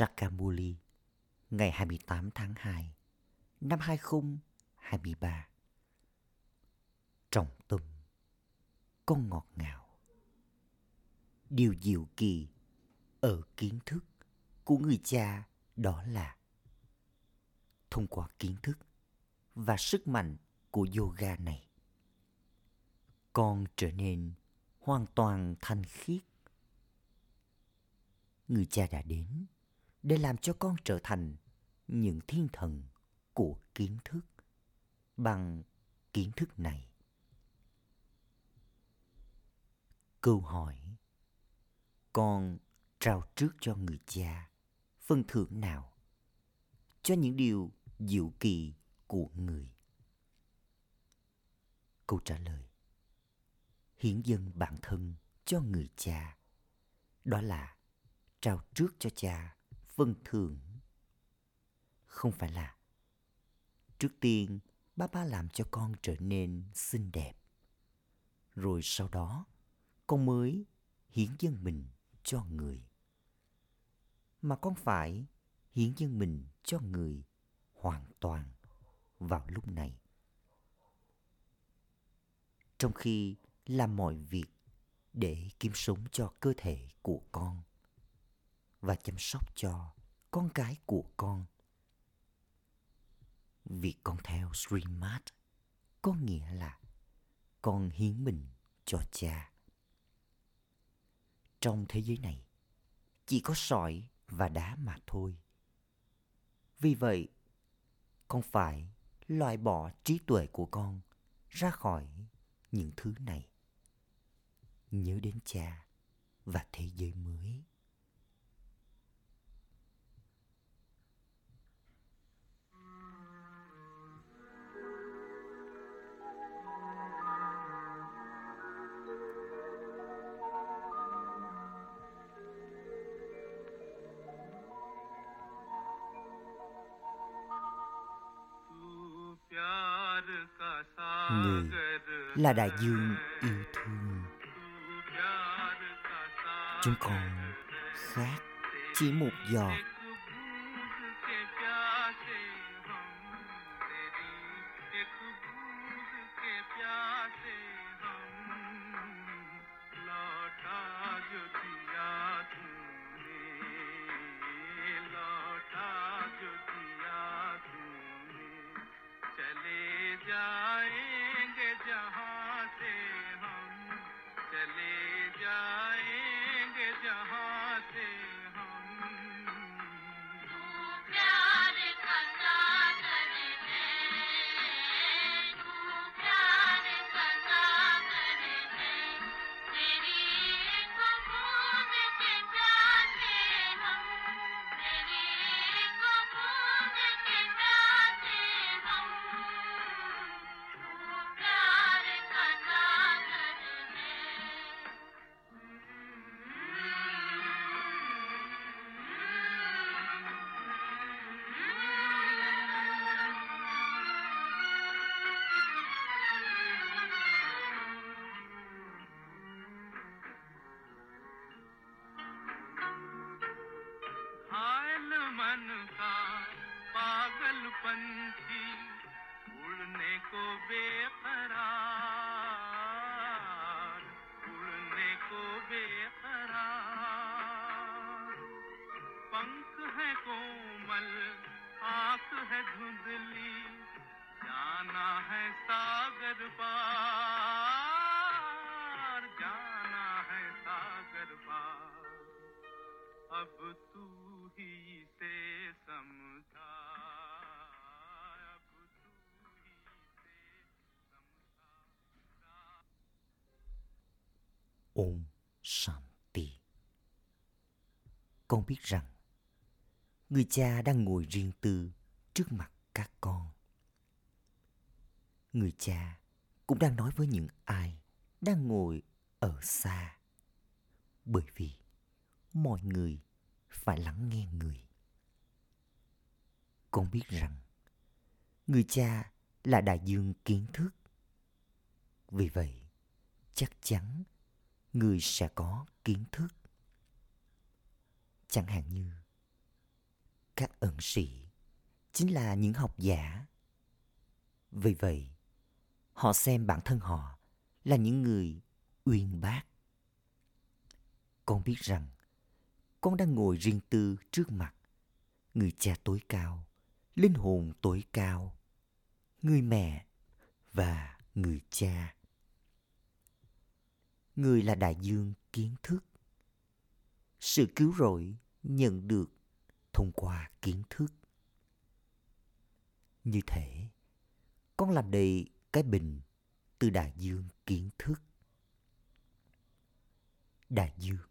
Sakamuli ngày 28 tháng 2 năm 2023. Trọng tâm, con ngọt ngào. Điều diệu kỳ ở kiến thức của người cha đó là thông qua kiến thức và sức mạnh của yoga này, con trở nên hoàn toàn thanh khiết người cha đã đến để làm cho con trở thành những thiên thần của kiến thức, bằng kiến thức này. Câu hỏi, con trao trước cho người cha phần thưởng nào cho những điều diệu kỳ của người? Câu trả lời, hiến dân bản thân cho người cha, đó là trao trước cho cha vân thường. Không phải là, trước tiên ba ba làm cho con trở nên xinh đẹp, rồi sau đó con mới hiến dân mình cho người. Mà con phải hiến dân mình cho người hoàn toàn vào lúc này. Trong khi làm mọi việc để kiếm sống cho cơ thể của con và chăm sóc cho con cái của con. Việc con theo Srimad có nghĩa là con hiến mình cho cha. Trong thế giới này, chỉ có sỏi và đá mà thôi. Vì vậy, con phải loại bỏ trí tuệ của con ra khỏi những thứ này. Nhớ đến cha và thế giới mới. Người là đại dương yêu thương. Chúng con khát chỉ một giọt. Om Shanti. Con biết rằng người cha đang ngồi riêng tư trước mặt các con. Người cha cũng đang nói với những ai đang ngồi ở xa. Bởi vì mọi người phải lắng nghe người. Con biết rằng người cha là đại dương kiến thức. Vì vậy, chắc chắn người sẽ có kiến thức. Chẳng hạn như các ẩn sĩ chính là những học giả. Vì vậy, họ xem bản thân họ là những người uyên bác. Con biết rằng con đang ngồi riêng tư trước mặt người cha tối cao, linh hồn tối cao, người mẹ và người cha. Người là đại dương kiến thức. Sự cứu rỗi nhận được thông qua kiến thức. Như thể con làm đầy cái bình từ đại dương kiến thức. Đại dương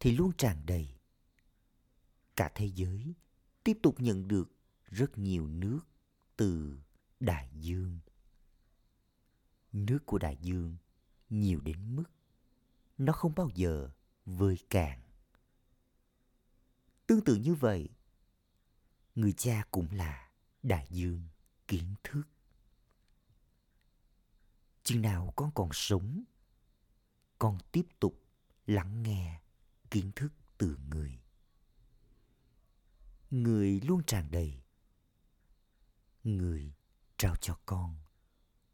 thì luôn tràn đầy. Cả thế giới tiếp tục nhận được rất nhiều nước từ đại dương. Nước của đại dương nhiều đến mức nó không bao giờ vơi cạn. Tương tự như vậy, người cha cũng là đại dương kiến thức. Chừng nào con còn sống, con tiếp tục lắng nghe kiến thức từ người. Người luôn tràn đầy. Người trao cho con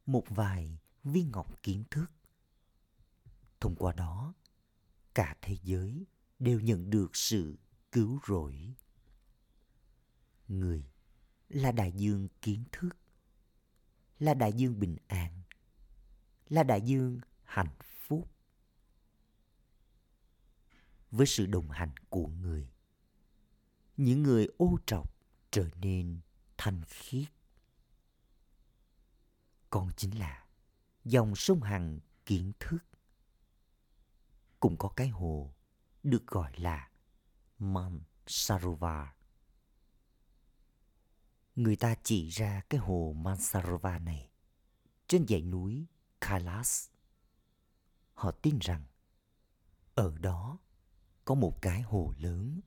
một vài viên ngọc kiến thức. Thông qua đó, cả thế giới đều nhận được sự cứu rỗi. Người là đại dương kiến thức, là đại dương bình an, là đại dương hạnh phúc. Với sự đồng hành của người, những người ô trọc trở nên thanh khiết. Con chính là dòng sông Hằng kiến thức. Cũng có cái hồ được gọi là Mansarovar. Người ta chỉ ra cái hồ Mansarovar này trên dãy núi Kailas. Họ tin rằng ở đó có một cái hồ lớn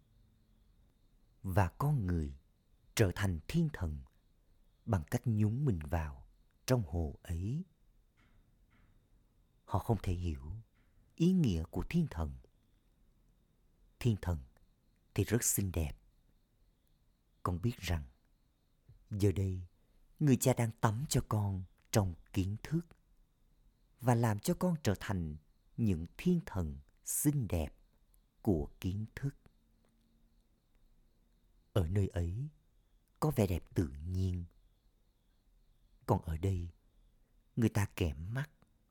và con người trở thành thiên thần bằng cách nhúng mình vào trong hồ ấy. Họ không thể hiểu ý nghĩa của thiên thần. Thiên thần thì rất xinh đẹp. Con biết rằng, giờ đây, người cha đang tắm cho con trong kiến thức và làm cho con trở thành những thiên thần xinh đẹp của kiến thức ở nơi ấy, có vẻ đẹp tự nhiên còn ở đây, người ta kẻ mắt,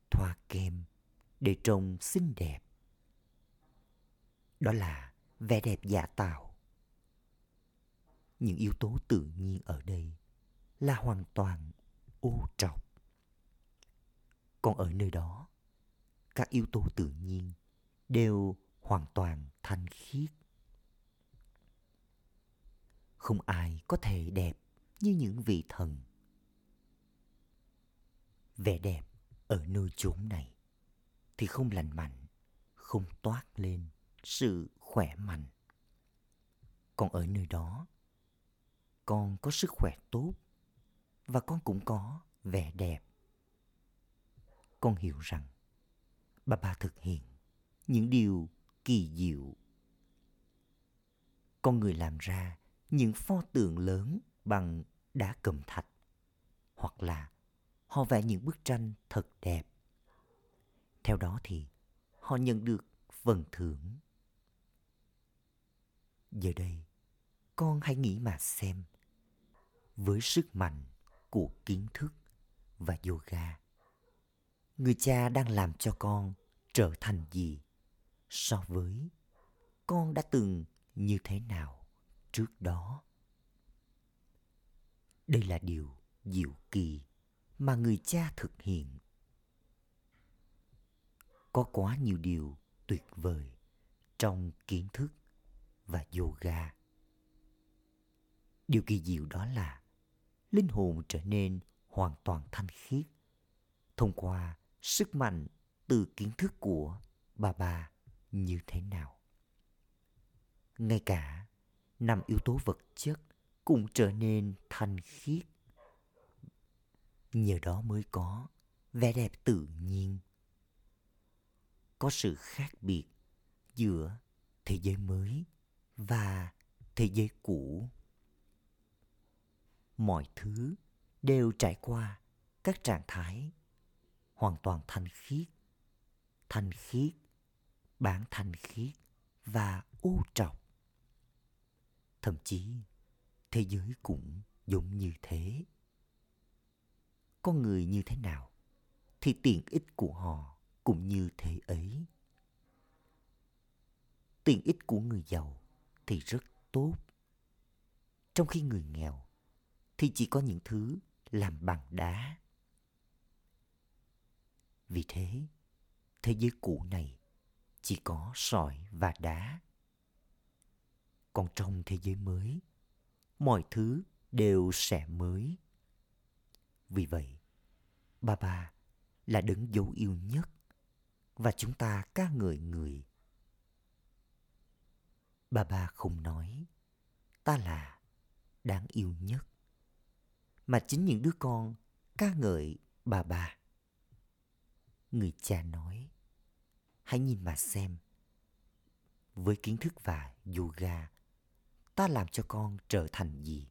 thoa kem để trông xinh đẹp. Đó là vẻ đẹp giả tạo. Những yếu tố tự nhiên ở đây là hoàn toàn ô trọc. Còn ở nơi đó, các yếu tố tự nhiên đều hoàn toàn thanh khiết. Không ai có thể đẹp như những vị thần. Vẻ đẹp ở nơi chốn này thì không lành mạnh, không toát lên sự khỏe mạnh. Còn ở nơi đó, con có sức khỏe tốt và con cũng có vẻ đẹp. Con hiểu rằng bà bà thực hiện những điều kỳ diệu. Con người làm ra những pho tượng lớn bằng đá cẩm thạch hoặc là họ vẽ những bức tranh thật đẹp theo đó thì, họ nhận được phần thưởng. Giờ đây, con hãy nghĩ mà xem. Với sức mạnh của kiến thức và yoga, người cha đang làm cho con trở thành gì so với con đã từng như thế nào trước đó? Đây là điều diệu kỳ mà người cha thực hiện có quá nhiều điều tuyệt vời trong kiến thức và yoga điều kỳ diệu đó là linh hồn trở nên hoàn toàn thanh khiết thông qua sức mạnh từ kiến thức của bà bà như thế nào ngay cả năm yếu tố vật chất cũng trở nên thanh khiết. Nhờ đó mới có vẻ đẹp tự nhiên. Có sự khác biệt giữa thế giới mới và thế giới cũ. mọi thứ đều trải qua các trạng thái hoàn toàn thanh khiết thanh khiết, bản thanh khiết và ô trọc thậm chí, thế giới cũng giống như thế con người như thế nào thì tiện ích của họ cũng như thế ấy. Tiền ích của người giàu thì rất tốt. Trong khi người nghèo thì chỉ có những thứ làm bằng đá. Vì thế thế giới cũ này chỉ có sỏi và đá. Còn trong thế giới mới, mọi thứ đều sẽ mới. Vì vậy ba ba là đấng dấu yêu nhất và chúng ta ca ngợi người. Bà ba không nói, ta là đáng yêu nhất. Mà chính những đứa con ca ngợi bà bà. Người cha nói, hãy nhìn mà xem. Với kiến thức và yoga, ta làm cho con trở thành gì?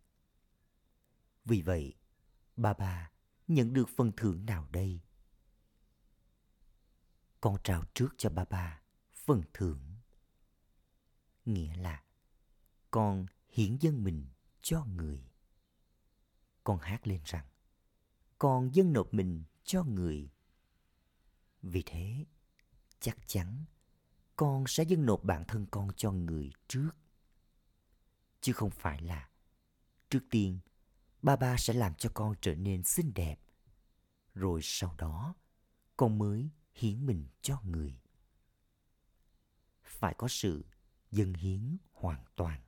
Vì vậy, bà bà nhận được phần thưởng nào đây? Con trao trước cho ba ba, phần thưởng. Nghĩa là, con hiến dân mình cho người. Con hát lên rằng, con dâng nộp mình cho người. Vì thế, chắc chắn, con sẽ dâng nộp bản thân con cho người trước. Chứ không phải là, trước tiên, ba ba sẽ làm cho con trở nên xinh đẹp. Rồi sau đó, con mới hiến mình cho người. Phải có sự dâng hiến hoàn toàn.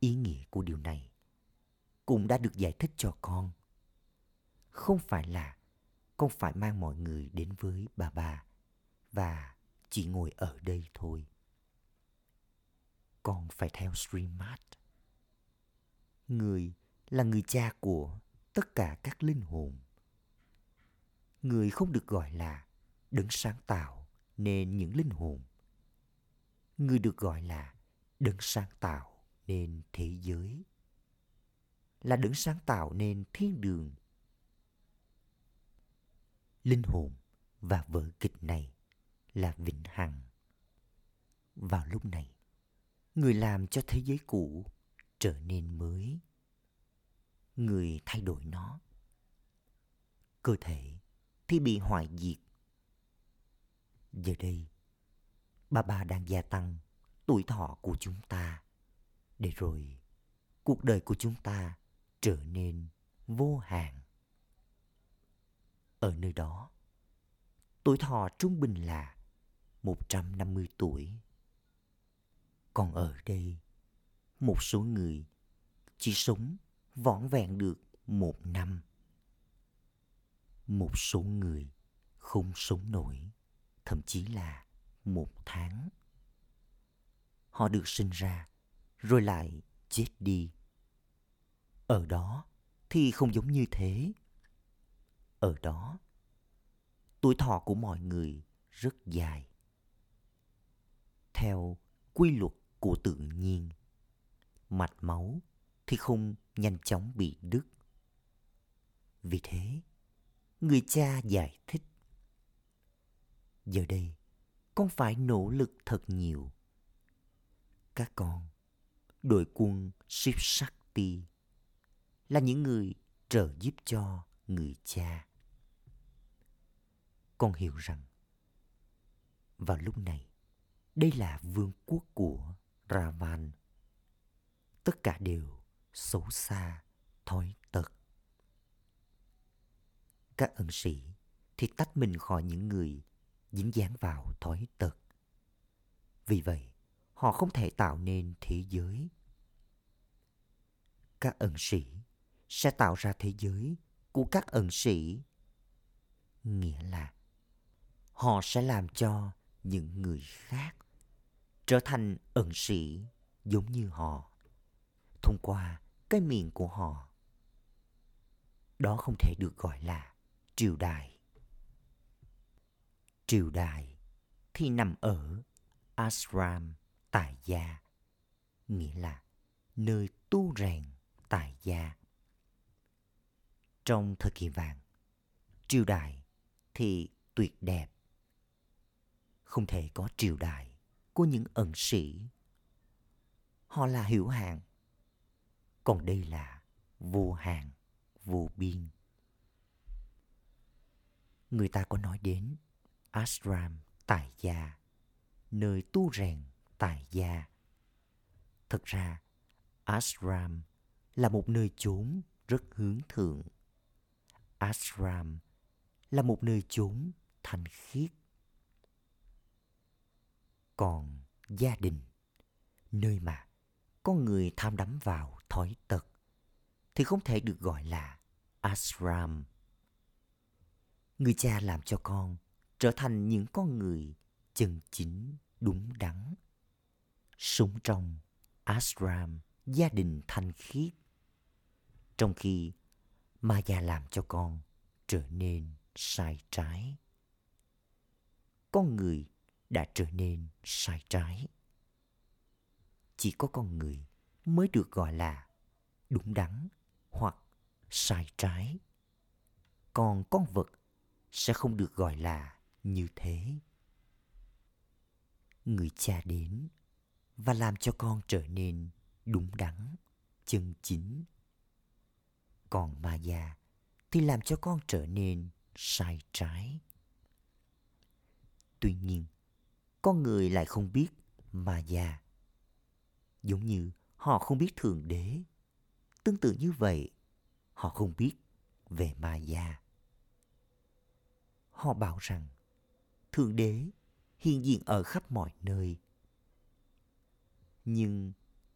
Ý nghĩa của điều này cũng đã được giải thích cho con. Không phải là con phải mang mọi người đến với bà bà và chỉ ngồi ở đây thôi. Con phải theo streammart người là người cha của tất cả các linh hồn người không được gọi là đấng sáng tạo nên những linh hồn. Người được gọi là đấng sáng tạo nên thế giới. Là đấng sáng tạo nên thiên đường. Linh hồn và vở kịch này là vĩnh hằng. Vào lúc này, người làm cho thế giới cũ trở nên mới. Người thay đổi nó. Cơ thể thì bị hoại diệt giờ đây ba ba đang gia tăng tuổi thọ của chúng ta để rồi cuộc đời của chúng ta trở nên vô hạn ở nơi đó tuổi thọ trung bình là 150 tuổi. Còn ở đây, một số người chỉ sống vỏn vẹn được một năm. Một số người không sống nổi, thậm chí là một tháng. Họ được sinh ra, rồi lại chết đi. Ở đó thì không giống như thế. Ở đó, tuổi thọ của mọi người rất dài. Theo quy luật của tự nhiên, mạch máu thì không nhanh chóng bị đứt. Vì thế, người cha giải thích. Giờ đây, con phải nỗ lực thật nhiều. Các con, đội quân Shiv Shakti là những người trợ giúp cho người cha. Con hiểu rằng vào lúc này, đây là vương quốc của Ravan. Tất cả đều xấu xa, thói. Các ân sĩ thì tách mình khỏi những người dính dáng vào thói tật. Vì vậy, họ không thể tạo nên thế giới. Các ân sĩ sẽ tạo ra thế giới của các ẩn sĩ. Nghĩa là họ sẽ làm cho những người khác trở thành ẩn sĩ giống như họ thông qua cái miệng của họ. Đó không thể được gọi là triều đại. Triều đại thì nằm ở ashram tại gia, nghĩa là nơi tu rèn tại gia Trong thời kỳ vàng, triều đại thì tuyệt đẹp. Không thể có triều đại của những ẩn sĩ. Họ là hiểu hạn. Còn đây là vô hạn, vô biên. Người ta có nói đến ashram tại gia, nơi tu rèn tại gia. Thật ra, ashram là một nơi chốn rất hướng thượng. Ashram là một nơi chốn thanh khiết. Còn gia đình, nơi mà con người tham đắm vào thói tật, thì không thể được gọi là ashram. Người cha làm cho con trở thành những con người chân chính đúng đắn. Sống trong ashram, gia đình thanh khiết. Trong khi ma gia làm cho con trở nên sai trái. Con người đã trở nên sai trái. Chỉ có con người mới được gọi là đúng đắn hoặc sai trái. Còn con vật sẽ không được gọi là như thế. Người cha đến và làm cho con trở nên đúng đắn, chân chính. Còn ma già thì làm cho con trở nên sai trái. Tuy nhiên, con người lại không biết ma già Giống như họ không biết Thượng Đế. Tương tự như vậy, họ không biết về ma già Họ bảo rằng Thượng Đế hiện diện ở khắp mọi nơi. Nhưng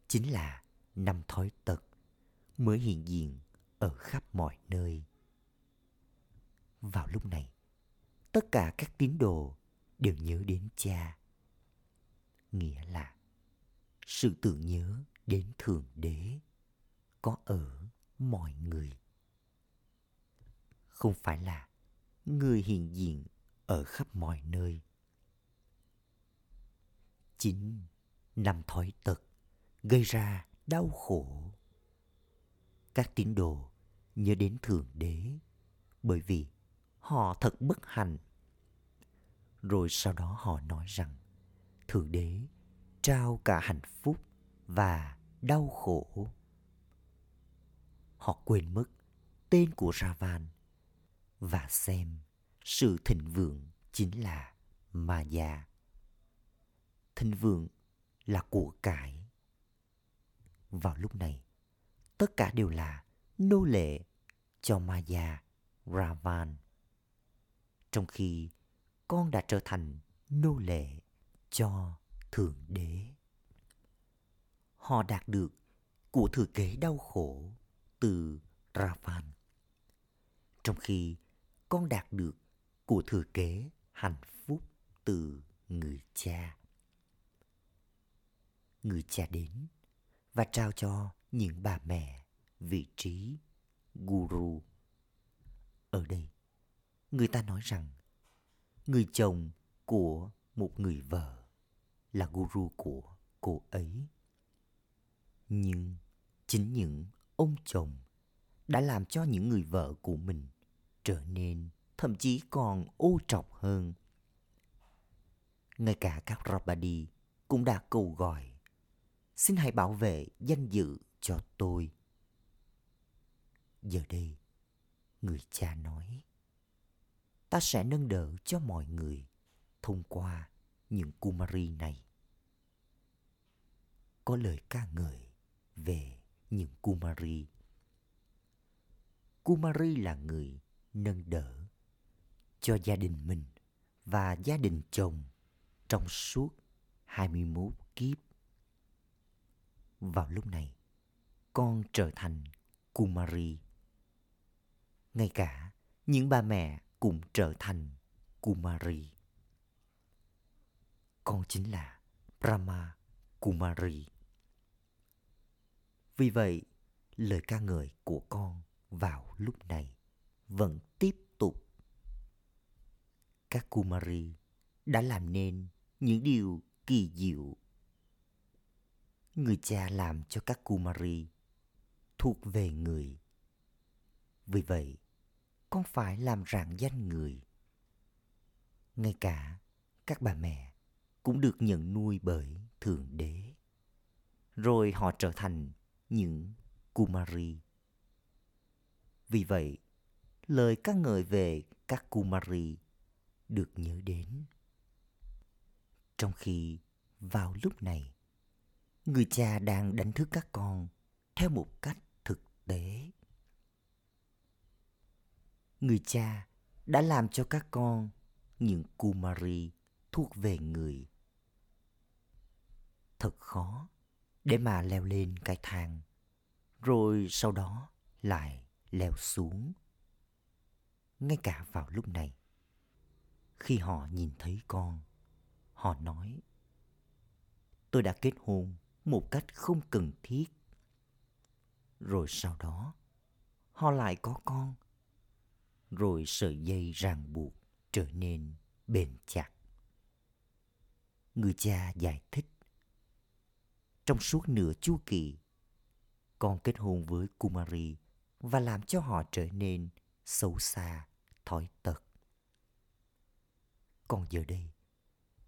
chính là năm thói tật mới hiện diện ở khắp mọi nơi. Vào lúc này, tất cả các tín đồ đều nhớ đến cha. Nghĩa là sự tưởng nhớ đến Thượng Đế có ở mọi người. Không phải là người hiện diện ở khắp mọi nơi. Chính năm thói tật gây ra đau khổ. Các tín đồ nhớ đến Thượng Đế bởi vì họ thật bất hạnh. Rồi sau đó họ nói rằng, Thượng Đế trao cả hạnh phúc và đau khổ. Họ quên mất tên của Ravan và xem sự thịnh vượng chính là ma già Thịnh vượng là của cải. Vào lúc này, tất cả đều là nô lệ cho ma già Ravan. Trong khi con đã trở thành nô lệ cho Thượng Đế. Họ đạt được của thừa kế đau khổ từ Ravan. Trong khi con đạt được của thừa kế hạnh phúc từ người cha. Người cha đến và trao cho những bà mẹ vị trí guru. Ở đây, người ta nói rằng người chồng của một người vợ là guru của cô ấy. Nhưng chính những ông chồng đã làm cho những người vợ của mình trở nên thậm chí còn ô trọc hơn. Ngay cả các Rabadi cũng đã cầu gọi xin hãy bảo vệ danh dự cho tôi. Giờ đây, người cha nói, ta sẽ nâng đỡ cho mọi người thông qua những Kumari này. Có lời ca ngợi về những Kumari. Kumari là người nâng đỡ cho gia đình mình và gia đình chồng trong suốt 21 kiếp. Vào lúc này, con trở thành Kumari. Ngay cả những bà mẹ cũng trở thành Kumari. Con chính là Brahma Kumari. Vì vậy, lời ca ngợi của con vào lúc này vẫn tiếp tục. Các Kumari đã làm nên những điều kỳ diệu. Người cha làm cho các Kumari thuộc về người. Vì vậy, con phải làm rạng danh người. Ngay cả các bà mẹ cũng được nhận nuôi bởi Thượng Đế. Rồi họ trở thành những Kumari. Vì vậy, lời ca ngợi về các Kumari được nhớ đến. Trong khi vào lúc này, người cha đang đánh thức các con theo một cách thực tế. Người cha đã làm cho các con những Kumari thuộc về người. Thật khó để mà leo lên cái thang, rồi sau đó lại leo xuống. Ngay cả vào lúc này, khi họ nhìn thấy con, họ nói tôi đã kết hôn một cách không cần thiết. Rồi sau đó, họ lại có con. Rồi sợi dây ràng buộc trở nên bền chặt. Người cha giải thích. Trong suốt nửa chu kỳ, con kết hôn với Kumari và làm cho họ trở nên xấu xa, thói tật. Còn giờ đây,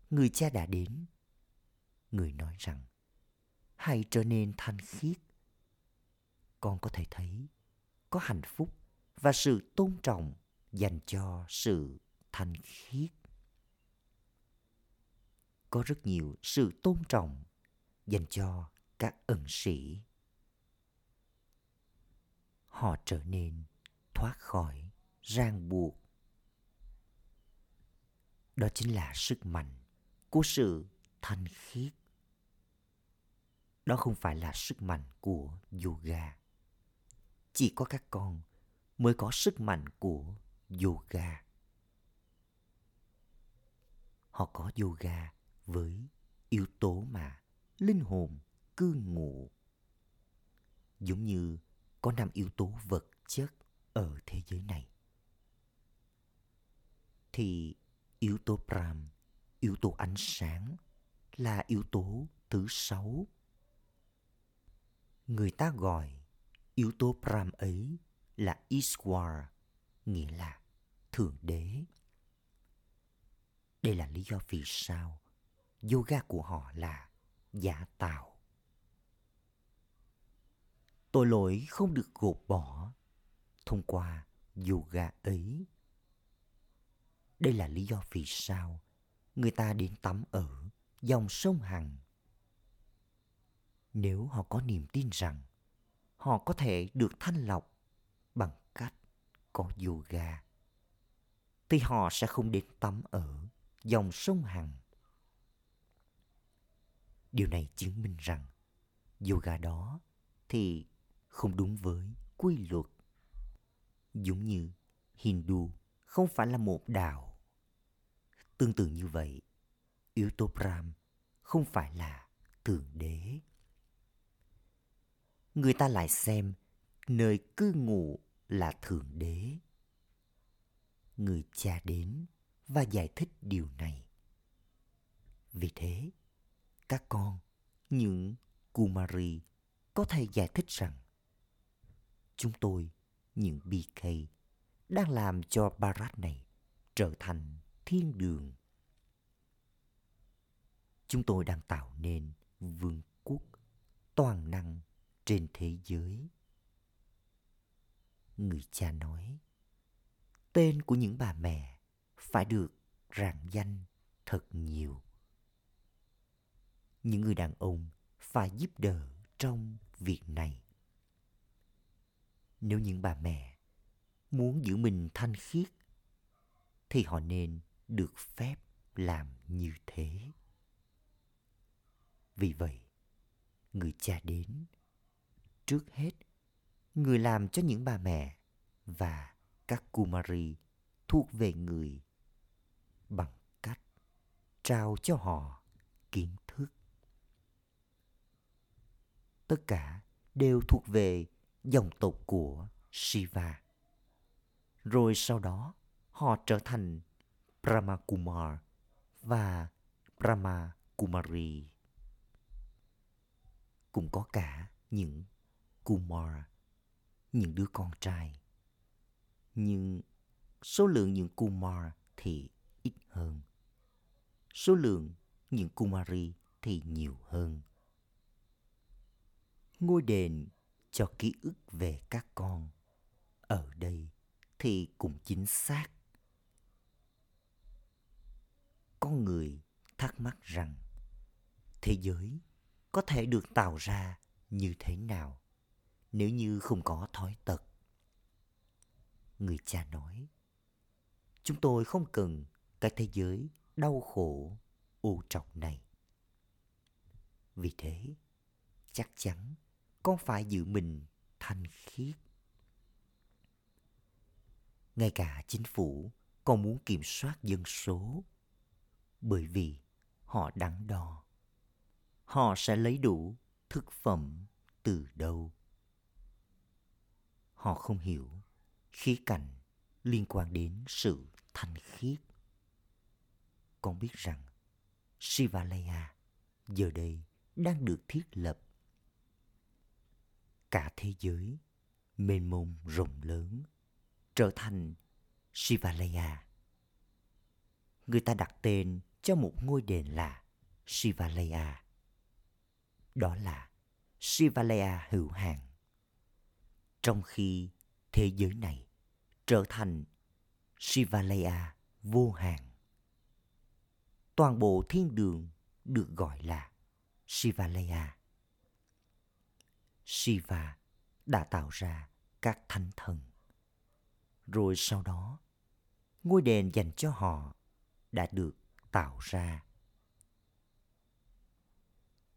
người cha đã đến. Người nói rằng, hãy trở nên thanh khiết. Con có thể thấy có hạnh phúc và sự tôn trọng dành cho sự thanh khiết. Có rất nhiều sự tôn trọng dành cho các ẩn sĩ. Họ trở nên thoát khỏi ràng buộc. Đó chính là sức mạnh của sự thanh khiết. Đó không phải là sức mạnh của yoga. Chỉ có các con mới có sức mạnh của yoga. Họ có yoga với yếu tố mà linh hồn cư ngụ. Giống như có năm yếu tố vật chất ở thế giới này. Thì yếu tố Pram, yếu tố ánh sáng là yếu tố thứ sáu. Người ta gọi yếu tố Pram ấy là Iswar, nghĩa là Thượng Đế. Đây là lý do vì sao yoga của họ là giả tạo. Tội lỗi không được gột bỏ thông qua yoga ấy. Đây là lý do vì sao người ta đến tắm ở dòng sông Hằng. Nếu họ có niềm tin rằng họ có thể được thanh lọc bằng cách có yoga, thì họ sẽ không đến tắm ở dòng sông Hằng. Điều này chứng minh rằng yoga đó thì không đúng với quy luật. Giống như Hindu không phải là một đạo. Tương tự như vậy, yếu tố Brahm không phải là Thượng Đế. Người ta lại xem nơi cư ngụ là Thượng Đế. Người cha đến và giải thích điều này. Vì thế, các con, những Kumari có thể giải thích rằng chúng tôi, những BK, đang làm cho Bharat này trở thành thiên đường. Chúng tôi đang tạo nên vương quốc toàn năng trên thế giới. Người cha nói, tên của những bà mẹ phải được rạng danh thật nhiều. Những người đàn ông phải giúp đỡ trong việc này. Nếu những bà mẹ muốn giữ mình thanh khiết thì họ nên được phép làm như thế. Vì vậy, người cha đến. Trước hết, người làm cho những bà mẹ và các Kumari thuộc về người bằng cách trao cho họ kiến thức. Tất cả đều thuộc về dòng tộc của Shiva. Rồi sau đó họ trở thành Brahma Kumar và Brahma Kumari. Cũng có cả những Kumar, những đứa con trai Nhưng số lượng những Kumar thì ít hơn. Số lượng những Kumari thì nhiều hơn. Ngôi đền cho ký ức về các con ở đây thì cũng chính xác. Có người thắc mắc rằng, thế giới có thể được tạo ra như thế nào nếu như không có thói tật? Người cha nói, chúng tôi không cần cái thế giới đau khổ ô trọc này. Vì thế, chắc chắn con phải giữ mình thanh khiết ngay cả chính phủ còn muốn kiểm soát dân số. Bởi vì họ đắn đo. Họ sẽ lấy đủ thực phẩm từ đâu. Họ không hiểu khía cạnh liên quan đến sự thanh khiết. Con biết rằng Shivalaya giờ đây đang được thiết lập. Cả thế giới mênh mông rộng lớn trở thành Shivalaya. Người ta đặt tên cho một ngôi đền là Shivalaya. Đó là Shivalaya hữu hạn. Trong khi thế giới này trở thành Shivalaya vô hạn. Toàn bộ thiên đường được gọi là Shivalaya. Shiva đã tạo ra các thánh thần. Rồi sau đó, ngôi đền dành cho họ đã được tạo ra.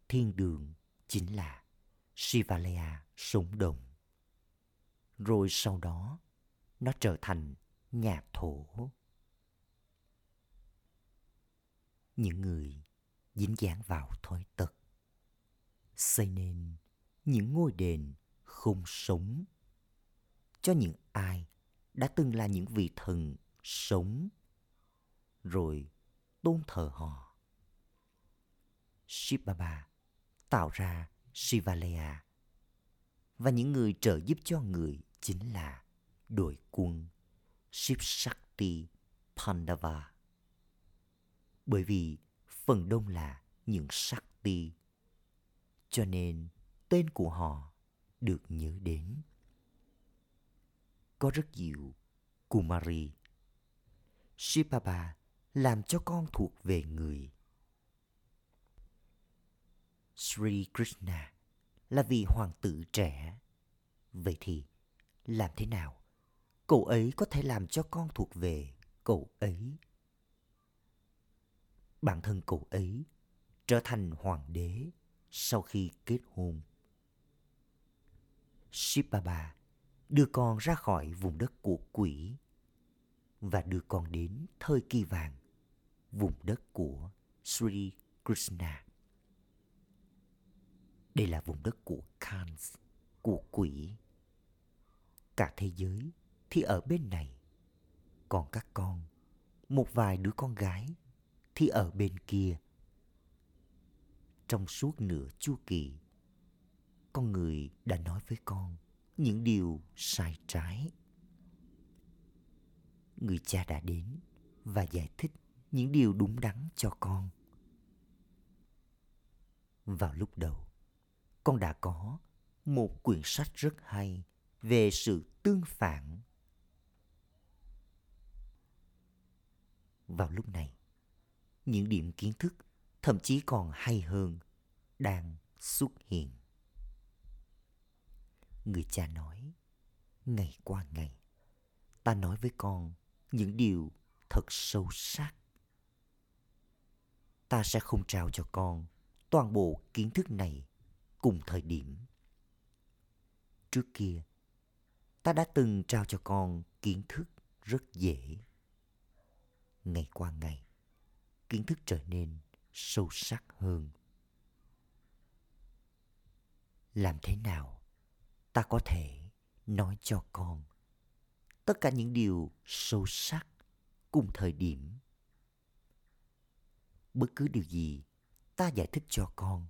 Thiên đường chính là Shivalaya sống động. Rồi sau đó, nó trở thành nhà thổ. Những người dính dáng vào thói tật xây nên những ngôi đền không sống cho những ai đã từng là những vị thần sống rồi tôn thờ họ. Shiv Baba tạo ra Shivalaya và những người trợ giúp cho người chính là đội quân Shiv Shakti Pandava. Bởi vì phần đông là những Shakti, cho nên tên của họ được nhớ đến. Có rất nhiều Kumari. Shibaba làm cho con thuộc về người. Sri Krishna là vị hoàng tử trẻ. Vậy thì làm thế nào cậu ấy có thể làm cho con thuộc về cậu ấy bản thân cậu ấy trở thành hoàng đế sau khi kết hôn Shibaba đưa con ra khỏi vùng đất của quỷ và đưa con đến thời kỳ vàng, vùng đất của Sri Krishna. Đây là vùng đất của Kans, của quỷ. Cả thế giới thì ở bên này, còn các con, một vài đứa con gái thì ở bên kia. Trong suốt nửa chu kỳ con người đã nói với con những điều sai trái. Người cha đã đến và giải thích những điều đúng đắn cho con. Vào lúc đầu, con đã có một quyển sách rất hay về sự tương phản. Vào lúc này, những điểm kiến thức thậm chí còn hay hơn đang xuất hiện người cha nói, ngày qua ngày, ta nói với con những điều thật sâu sắc. Ta sẽ không trao cho con toàn bộ kiến thức này cùng thời điểm. Trước kia, ta đã từng trao cho con kiến thức rất dễ. Ngày qua ngày, kiến thức trở nên sâu sắc hơn. Làm thế nào ta có thể nói cho con. Tất cả những điều sâu sắc cùng thời điểm. Bất cứ điều gì ta giải thích cho con,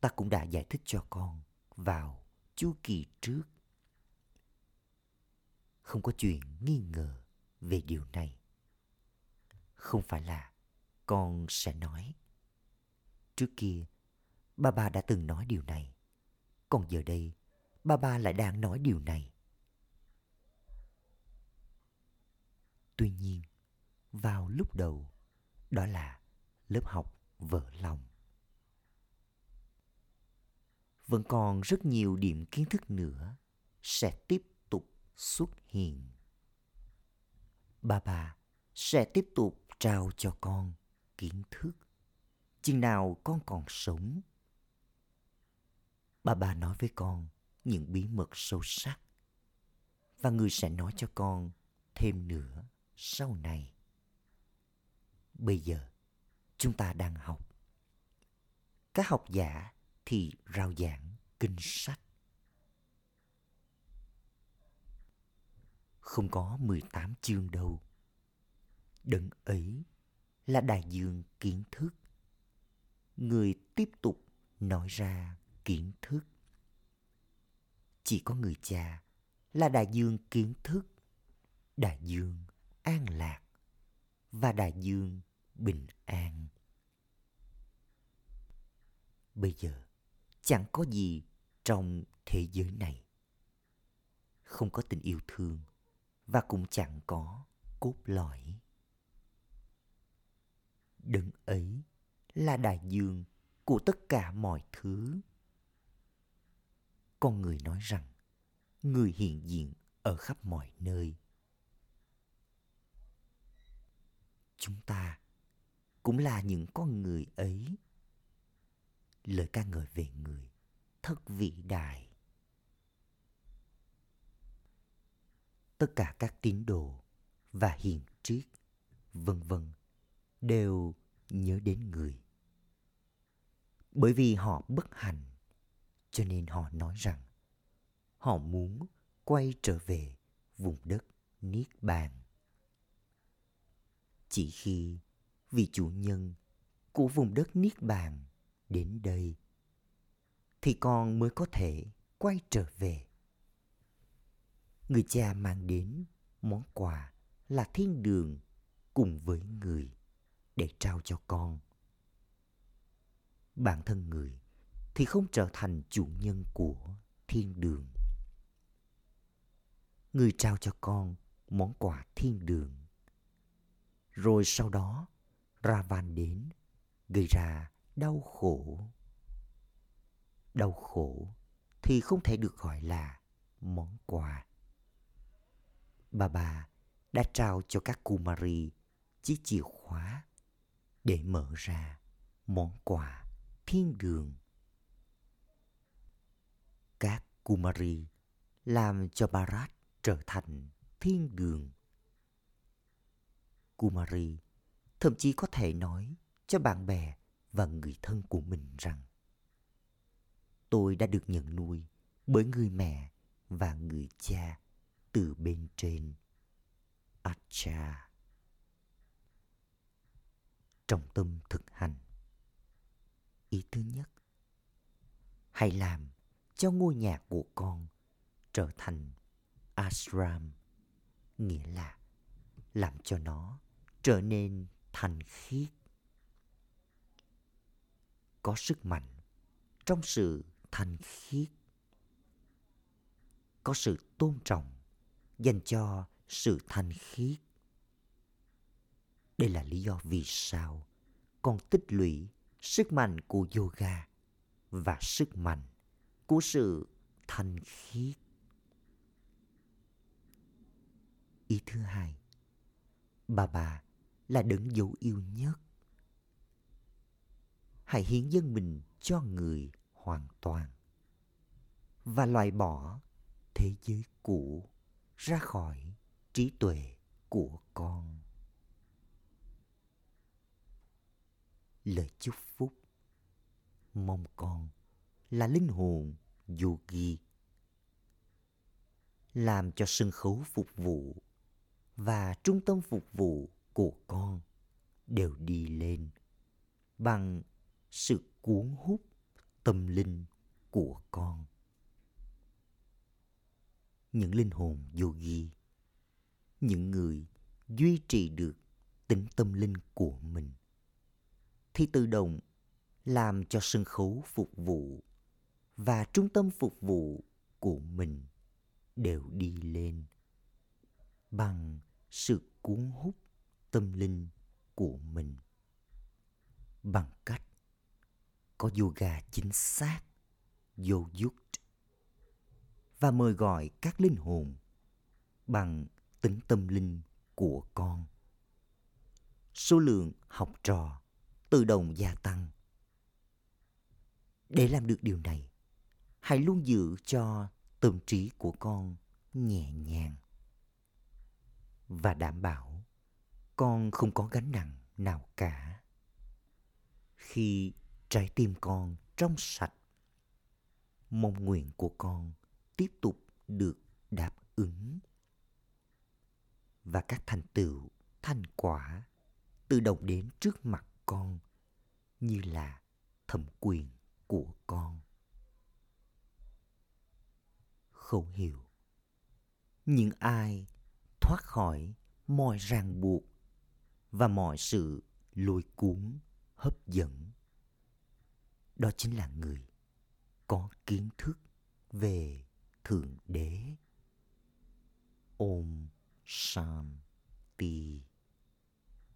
ta cũng đã giải thích cho con vào chu kỳ trước. Không có chuyện nghi ngờ về điều này. Không phải là con sẽ nói. Trước kia, ba ba đã từng nói điều này. Còn giờ đây ba ba lại đang nói điều này. Tuy nhiên, vào lúc đầu, đó là lớp học vỡ lòng. Vẫn còn rất nhiều điểm kiến thức nữa sẽ tiếp tục xuất hiện. Ba ba sẽ tiếp tục trao cho con kiến thức. Chừng nào con còn sống, ba ba nói với con những bí mật sâu sắc và người sẽ nói cho con thêm nữa sau này bây giờ, chúng ta đang học các học giả thì rao giảng kinh sách không có 18 chương đâu. Đấng ấy là đại dương kiến thức. Người tiếp tục nói ra kiến thức. Chỉ có người cha là đại dương kiến thức, đại dương an lạc và đại dương bình an. Bây giờ chẳng có gì trong thế giới này. Không có tình yêu thương và cũng chẳng có cốt lõi. Đấng ấy là đại dương của tất cả mọi thứ. Con người nói rằng người hiện diện ở khắp mọi nơi. Chúng ta cũng là những con người ấy. Lời ca ngợi về người thật vĩ đại. tất cả các tín đồ và hiền triết, vân vân đều nhớ đến người. Bởi vì họ bất hạnh, cho nên họ nói rằng, họ muốn quay trở về vùng đất Niết Bàn. Chỉ khi vị chủ nhân của vùng đất Niết Bàn đến đây, thì con mới có thể quay trở về người cha mang đến món quà là thiên đường cùng với người để trao cho con bản thân người thì không trở thành chủ nhân của thiên đường. Người trao cho con món quà thiên đường, rồi sau đó ra van đến, gây ra đau khổ. Đau khổ thì không thể được gọi là món quà. Bà bà đã trao cho các Kumari chiếc chìa khóa để mở ra món quà thiên đường. Các Kumari làm cho Bharat trở thành thiên đường. Kumari thậm chí có thể nói cho bạn bè và người thân của mình rằng tôi đã được nhận nuôi bởi người mẹ và người cha từ bên trên. Acha. Trọng tâm thực hành. Ý thứ nhất, hãy làm cho ngôi nhà của con trở thành ashram, nghĩa là làm cho nó trở nên thành khiết. Có sức mạnh trong sự thành khiết. Có sự tôn trọng dành cho sự thanh khiết. Đây là lý do vì sao con tích lũy sức mạnh của yoga và sức mạnh của sự thành khiết. Ý thứ hai, bà bà là đấng dấu yêu nhất. Hãy hiến dân mình cho người hoàn toàn và loại bỏ thế giới cũ ra khỏi trí tuệ của con lời chúc phúc mong con là linh hồn yogi làm cho sân khấu phục vụ và trung tâm phục vụ của con đều đi lên bằng sự cuốn hút tâm linh của con. Những linh hồn yogi những người duy trì được tính tâm linh của mình, thì tự động làm cho sân khấu phục vụ và trung tâm phục vụ của mình đều đi lên bằng sự cuốn hút tâm linh của mình. Bằng cách có yoga chính xác yogyut và mời gọi các linh hồn bằng tính tâm linh của con. Số lượng học trò tự động gia tăng. Để làm được điều này hãy luôn giữ cho tâm trí của con nhẹ nhàng và đảm bảo con không có gánh nặng nào cả. Khi trái tim con trong sạch, mong nguyện của con tiếp tục được đáp ứng và các thành tựu, thành quả tự động đến trước mặt con như là thẩm quyền của con khẩu hiệu. Những ai thoát khỏi mọi ràng buộc và mọi sự lôi cuốn, hấp dẫn, đó chính là người có kiến thức về thượng đế. Ôm shanti.